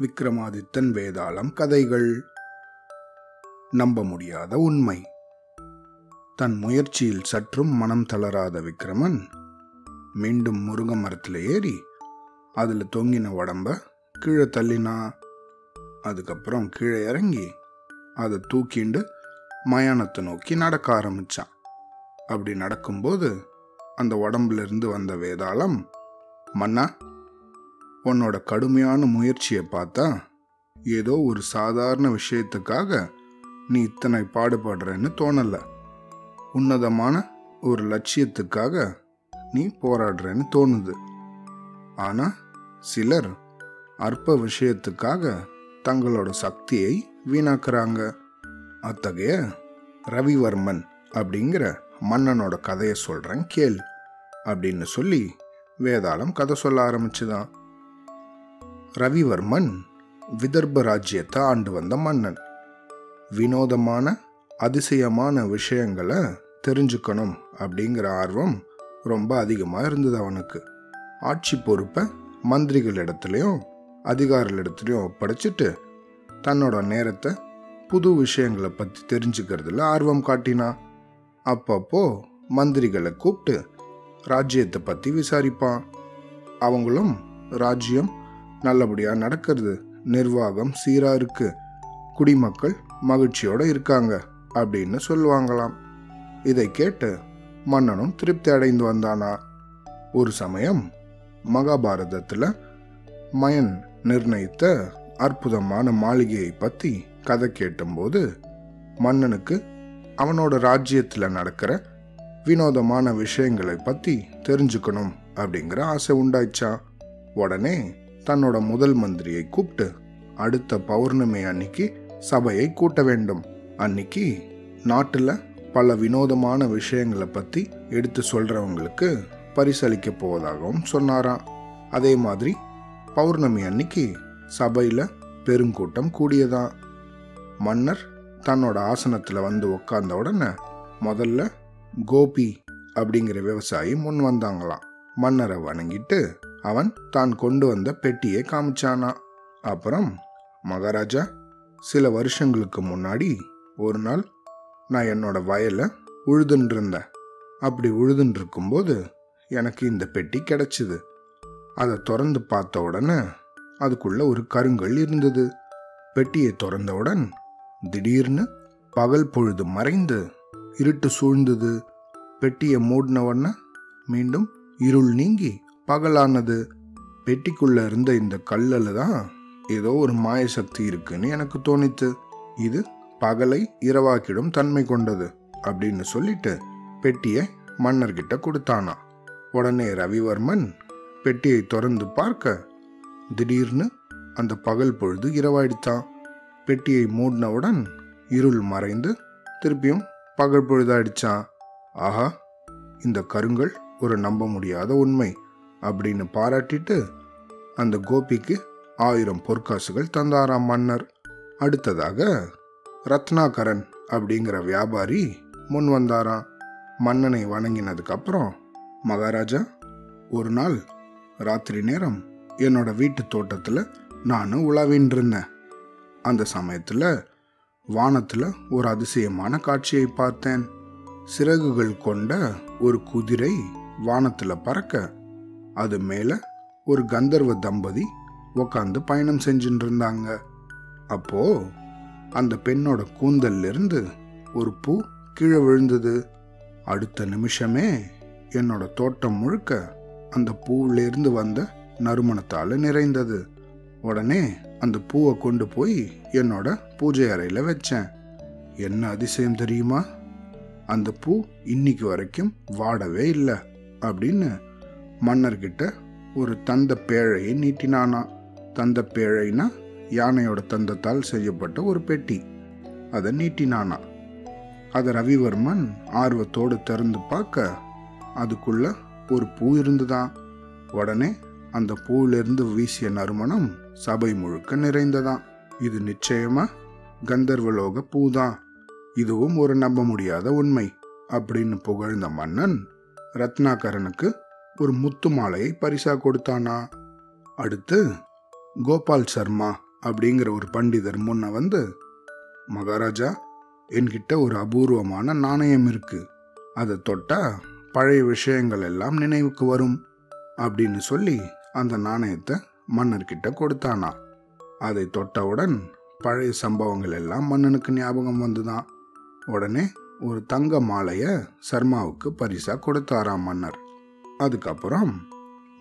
விக்ரமாதித்தன் வேதாளம் கதைகள். நம்ப முடியாத உண்மை. தன் முயற்சியில் சற்றும் மனம் தளராத விக்ரமன் மீண்டும் முருங்க மரத்தில் ஏறி அதில் தொங்கின உடம்ப கீழே தள்ளினா அதுக்கப்புறம் கீழே இறங்கி அதை தூக்கிண்டு மயானத்தை நோக்கி நடக்க ஆரம்பிச்சான். அப்படி நடக்கும்போது அந்த உடம்புல இருந்து வந்த வேதாளம் மன்னா உன்னோட கடுமையான முயற்சியை பார்த்தா ஏதோ ஒரு சாதாரண விஷயத்துக்காக நீ இத்தனை பாடுபடுறேன்னு தோணலை. உன்னதமான ஒரு லட்சியத்துக்காக நீ போராடுறேன்னு தோணுது. ஆனா சிலர் அற்ப விஷயத்துக்காக தங்களோட சக்தியை வீணாக்குறாங்க. அத்தகைய ரவிவர்மன் அப்படிங்கிற மன்னனோட கதையை சொல்றேன் கேள் அப்படின்னு சொல்லி வேதாளம் கதை சொல்ல ஆரம்பிச்சுதான். ரவிவர்மன் விதர்ப ராஜ்யத்தை ஆண்டு வந்த மன்னன். வினோதமான அதிசயமான விஷயங்களை தெரிஞ்சுக்கணும் அப்படிங்கிற ஆர்வம் ரொம்ப அதிகமாக இருந்தது அவனுக்கு. ஆட்சி பொறுப்பை மந்திரிகள் இடத்துலையும் அதிகாரிகள் இடத்துலையும் ஒப்படைச்சிட்டு தன்னோட நேரத்தை புது விஷயங்களை பற்றி தெரிஞ்சுக்கிறதுல ஆர்வம் காட்டினான் அப்பப்போ மந்திரிகளை கூப்பிட்டு ராஜ்யத்தை பற்றி விசாரிப்பான். அவங்களும் ராஜ்யம் நல்லபடியாக நடக்கிறது. நிர்வாகம் சீராக இருக்கு. குடிமக்கள் மகிழ்ச்சியோடு இருக்காங்க அப்படின்னு சொல்லுவாங்களாம். இதை கேட்டு மன்னனும் திருப்தி அடைந்து வந்தானா? ஒரு சமயம் மகாபாரதத்தில் மயன் நிர்ணயித்த அற்புதமான மாளிகையை பற்றி கதை கேட்டும்போது மன்னனுக்கு அவனோட ராஜ்யத்தில் நடக்கிற வினோதமான விஷயங்களை பற்றி தெரிஞ்சுக்கணும் அப்படிங்கிற ஆசை உண்டாயிச்சான் உடனே தன்னோட முதல் மந்திரியை கூப்பிட்டு அடுத்த பௌர்ணமி அன்னைக்கு சபையை கூட்ட வேண்டும். அன்னைக்கு நாட்டில் பல வினோதமான விஷயங்களை பற்றி எடுத்து சொல்கிறவங்களுக்கு பரிசளிக்க போவதாகவும் சொன்னாராம். அதே மாதிரி பௌர்ணமி அன்னைக்கு சபையில் பெருங்கூட்டம் கூடியதான் மன்னர் தன்னோட ஆசனத்தில் வந்து உக்காந்த உடனே முதல்ல கோபி அப்படிங்கிற விவசாயி முன் வந்தாங்களாம். மன்னரை வணங்கிட்டு அவன் தான் கொண்டு வந்த பெட்டியை காமிச்சானா. அப்புறம் மகாராஜா சில வருஷங்களுக்கு முன்னாடி ஒரு நாள் நான் என்னோட வயலை உழுதுன்ட்ருந்தேன் அப்படி உழுதுன்னு இருக்கும்போது எனக்கு இந்த பெட்டி கிடைச்சிது. அதை திறந்து பார்த்த உடனே அதுக்குள்ள ஒரு கருங்கல் இருந்தது. பெட்டியை திறந்தவுடன் திடீர்னு பகல் பொழுது மறைந்து இருட்டு சூழ்ந்தது. பெட்டியை மூடினவுடனே மீண்டும் இருள் நீங்கி பகலானது. பெட்டிக்குள்ளே இருந்த இந்த கல்லில் தான் ஏதோ ஒரு மாய சக்தி இருக்குன்னு எனக்கு தோணித்து இது பகலை இரவாக்கிடும் தன்மை கொண்டது அப்படின்னு சொல்லிட்டு பெட்டியை மன்னர்கிட்ட கொடுத்தானா உடனே ரவிவர்மன் பெட்டியை திறந்து பார்க்க திடீர்னு அந்த பகல் பொழுது இரவாயிடுத்தான் பெட்டியை மூடினவுடன் இருள் மறைந்து திருப்பியும் பகல் பொழுதாயிடுச்சான் ஆஹா இந்த கருங்கல் ஒரு நம்ப முடியாத உண்மை. அப்படின்னு பாராட்டிட்டு அந்த கோபிக்கு ஆயிரம் பொற்காசுகள் தந்தாராம் மன்னர். அடுத்ததாக ரத்னாகரன் அப்படிங்கிற வியாபாரி முன் வந்தாராம். மன்னனை வணங்கினதுக்கப்புறம் மகாராஜா ஒரு நாள் ராத்திரி நேரம் என்னோட வீட்டு தோட்டத்தில் நான் உலாவின்னு இருந்தேன். அந்த சமயத்தில் வானத்தில் ஒரு அதிசயமான காட்சியை பார்த்தேன். சிறகுகள் கொண்ட ஒரு குதிரை வானத்தில் பறக்க அது மேலே ஒரு கந்தர்வ தம்பதி உக்காந்து பயணம் செஞ்சுட்டு இருந்தாங்க அப்போ அந்த பெண்ணோட கூந்தல்ல இருந்து ஒரு பூ கீழே விழுந்தது. அடுத்த நிமிஷமே என்னோட தோட்டம் முழுக்க அந்த பூவிலிருந்து வந்த நறுமணத்தால் நிறைந்தது. உடனே அந்த பூவை கொண்டு போய் என்னோட பூஜை அறையில் வச்சேன். என்ன அதிசயம் தெரியுமா? அந்த பூ இன்னைக்கு வரைக்கும் வாடவே இல்லை அப்படின்னு மன்னர்கிட்ட ஒரு தந்த பேழையை நீட்டினானா? தந்த பேழைனா யானையோட தந்தத்தால் செய்யப்பட்ட ஒரு பெட்டி. அதை நீட்டினானா? அதை ரவிவர்மன் ஆர்வத்தோடு திறந்து பார்க்க அதுக்குள்ள ஒரு பூ இருந்துதான் உடனே அந்த பூவிலிருந்து வீசிய நறுமணம் சபை முழுக்க நிறைந்ததாம் இது நிச்சயமா கந்தர்வலோக பூதான் இதுவும் ஒரு நம்ப முடியாத உண்மை அப்படின்னு புகழ்ந்த மன்னன் ரத்னாகரனுக்கு ஒரு முத்து மாலையை பரிசா கொடுத்தானா? அடுத்து கோபால் சர்மா அப்படிங்கிற ஒரு பண்டிதர் முன்ன வந்து மகாராஜா என்கிட்ட ஒரு அபூர்வமான நாணயம் இருக்கு. அதை தொட்டா பழைய விஷயங்கள் எல்லாம் நினைவுக்கு வரும் அப்படின்னு சொல்லி அந்த நாணயத்தை மன்னர்கிட்ட கொடுத்தானா. அதை தொட்டவுடன் பழைய சம்பவங்கள் எல்லாம் மன்னனுக்கு ஞாபகம் வந்துதான். உடனே ஒரு தங்க மாலைய சர்மாவுக்கு பரிசா கொடுத்தாராம் மன்னர். அதுக்கப்புறம்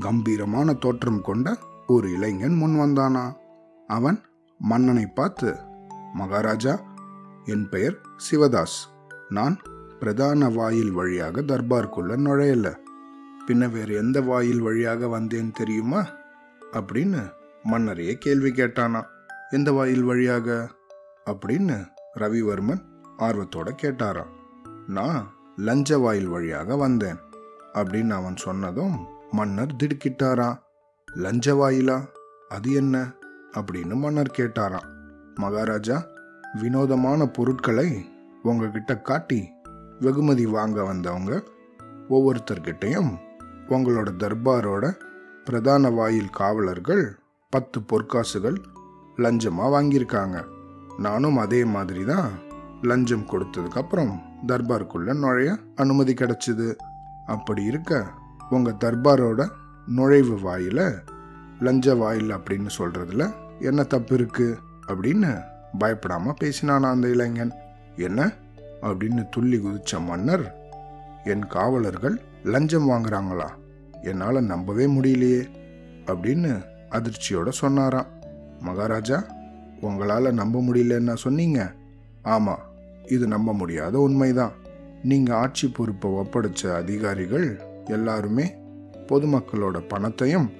கம்பீரமான தோற்றம் கொண்ட ஒரு இளைஞன் முன் வந்தானா? அவன் மன்னனை பார்த்து மகாராஜா என் பெயர் சிவதாஸ். நான் பிரதான வாயில் வழியாக தர்பாருக்குள்ள நுழையல. பின்ன வேறு எந்த வாயில் வழியாக வந்தேன் தெரியுமா? அப்படின்னு மன்னரையே கேள்வி கேட்டானா. எந்த வாயில் வழியாக? அப்படின்னு ரவிவர்மன் ஆர்வத்தோட கேட்டாராம். நான் லஞ்ச வாயில் வழியாக வந்தேன். அப்படின்னு அவன் சொன்னதும் மன்னர் திடுக்கிட்டாராம் லஞ்ச வாயிலா? அது என்ன? அப்படின்னு மன்னர் கேட்டாராம். மகாராஜா வினோதமான பொருட்களை உங்ககிட்ட காட்டி வெகுமதி வாங்க வந்தவங்க ஒவ்வொருத்தர்கிட்டையும் உங்களோட தர்பாரோட பிரதான வாயில் காவலர்கள் பத்து பொற்காசுகள் லஞ்சமாக வாங்கியிருக்காங்க. நானும் அதே மாதிரி தான் லஞ்சம் கொடுத்ததுக்கு அப்புறம் தர்பாருக்குள்ள நுழைய அனுமதி கிடைச்சிது. அப்படி இருக்க உங்கள் தர்பாரோட நுழைவு வாயில் லஞ்ச வாயில் அப்படின்னு சொல்கிறதுல என்ன தப்பு இருக்குது அப்படின்னு பயப்படாமல் பேசினானா அந்த இளைஞன். என்ன? அப்படின்னு துள்ளி குதிச்ச மன்னர் என் காவலர்கள் லஞ்சம் வாங்குறாங்களா? என்னால் நம்பவே முடியலையே அப்படின்னு அதிர்ச்சியோட சொன்னாராம். மகாராஜா உங்களால் நம்ப முடியலன்னா சொன்னீங்க. ஆமாம் இது நம்ப முடியாத உண்மைதான். நீங்கள் ஆட்சி பொறுப்பை ஒப்படைச்ச அதிகாரிகள் எல்லாருமே பொதுமக்களோட பணத்தையும்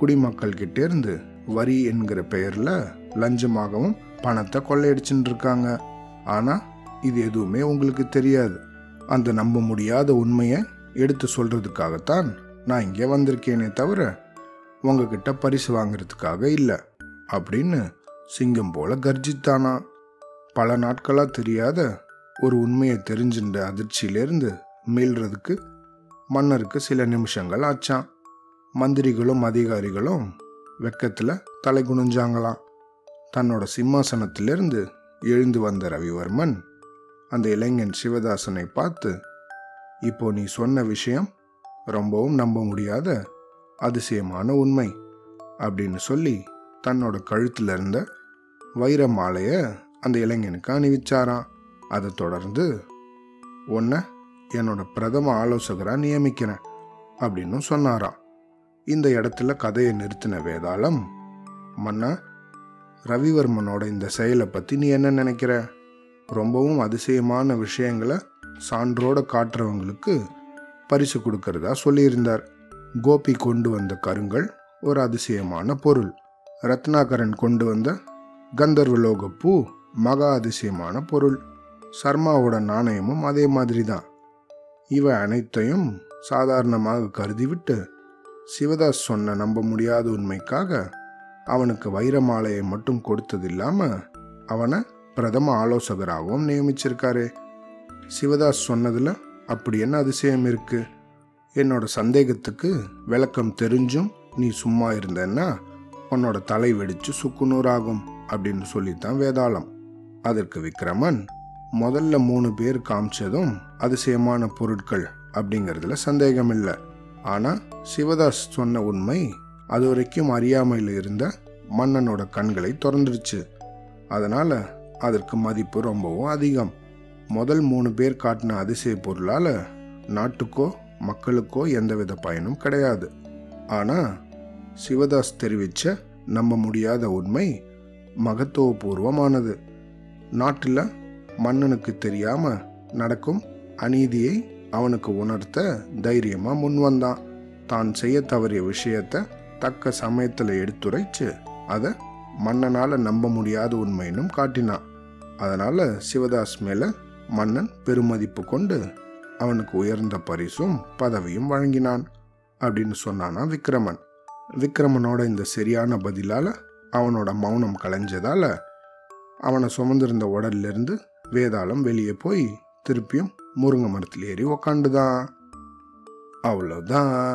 குடிமக்கள்கிட்டேருந்து வரி என்கிற பெயரில் லஞ்சமாகவும் பணத்தை கொள்ளையடிச்சுட்டு இருக்காங்க ஆனால் இது எதுவுமே உங்களுக்கு தெரியாது. அந்த நம்ப முடியாத உண்மையை எடுத்து சொல்றதுக்காகத்தான் நான் இங்கே வந்திருக்கேனே தவிர உங்ககிட்ட பரிசு வாங்குறதுக்காக இல்லை அப்படின்னு சிங்கம் போல கர்ஜித்தானா. பல நாட்களாக தெரியாத ஒரு உண்மையை தெரிஞ்சின்ற அதிர்ச்சியிலிருந்து மீள்றதுக்கு மன்னருக்கு சில நிமிஷங்கள் ஆச்சான். மந்திரிகளும் அதிகாரிகளும் வெக்கத்தில் தலை குனிஞ்சாங்களாம். தன்னோட சிம்மாசனத்திலிருந்து எழுந்து வந்த ரவிவர்மன் அந்த இளைஞன் சிவதாசனை பார்த்து இப்போ நீ சொன்ன விஷயம் ரொம்பவும் நம்ப முடியாத அதிசயமான உண்மை அப்படின்னு சொல்லி தன்னோட கழுத்தில் இருந்த வைர மாலையை அந்த இளைஞனுக்கு அணிவிச்சாராம். அதை தொடர்ந்து உன்னை என்னோட பிரதம ஆலோசகராக நியமிக்கிறேன் அப்படின்னு சொன்னாராம் இந்த இடத்துல கதையை நிறுத்தின வேதாளம் மன்னா ரவிவர்மனோட இந்த செயலை பற்றி நீ என்ன நினைக்கிற? ரொம்பவும் அதிசயமான விஷயங்களை சான்றோட காட்டுறவங்களுக்கு பரிசு கொடுக்கறதா சொல்லியிருந்தார். கோபி கொண்டு வந்த கருங்கல் ஒரு அதிசயமான பொருள். ரத்னாகரன் கொண்டு வந்த கந்தர்வலோக பூ மகா அதிசயமான பொருள். சர்மாவோட நாணயமும் அதே மாதிரி தான் இவை அனைத்தையும் சாதாரணமாக கருதிவிட்டு சிவதாஸ் சொன்ன நம்ப முடியாத உண்மைக்காக அவனுக்கு வைர மாலையை மட்டும் கொடுத்தது இல்லாமல் அவனை பிரதம ஆலோசகராகவும் நியமிச்சிருக்காரு. சிவதாஸ் சொன்னதில் அப்படி என்ன அதிசயம் இருக்கு? என்னோட சந்தேகத்துக்கு விளக்கம் தெரிஞ்சும் நீ சும்மா இருந்தன்னா உன்னோட தலை வெடிச்சு சுக்குநூறாகும் அப்படின்னு சொல்லித்தான் வேதாளம். அதற்கு விக்ரமன் முதல்ல மூணு பேர் காமிச்சதும் அதிசயமான பொருட்கள் அப்படிங்கிறதுல சந்தேகம் இல்லை ஆனால் சிவதாஸ் சொன்ன உண்மை அது வரைக்கும் அறியாமையில் இருந்த மன்னனோட கண்களை திறந்துருச்சு அதனால் அதற்கு மதிப்பு ரொம்பவும் அதிகம். முதல் மூணு பேர் காட்டின அதிசய பொருளால் நாட்டுக்கோ மக்களுக்கோ எந்தவித பயனும் கிடையாது. ஆனால் சிவதாஸ் தெரிவித்த நம்ப முடியாத உண்மை மகத்துவபூர்வமானது. நாட்டில் மன்னனுக்கு தெரியாம நடக்கும் அநீதியை அவனுக்கு உணர்த்த தைரியமா முன் வந்தான். தான் செய்ய தவறிய விஷயத்த தக்க சமயத்துல எடுத்துரைச்சு அதை மன்னனால நம்ப முடியாத உண்மையினும் காட்டினான். அதனால சிவதாஸ் மேல மன்னன் பெருமதிப்பு கொண்டு அவனுக்கு உயர்ந்த பரிசும் பதவியும் வழங்கினான் அப்படின்னு சொன்னானா விக்ரமன் விக்ரமனோட இந்த சரியான பதிலால அவனோட மௌனம் கலைஞ்சதால அவனை சுமந்திருந்த உடல்லிருந்து வேதாளம் வெளியே போய் திருப்பியும் முருங்கை மரத்தில் ஏறி உக்காண்டுதான் அவ்வளோதான்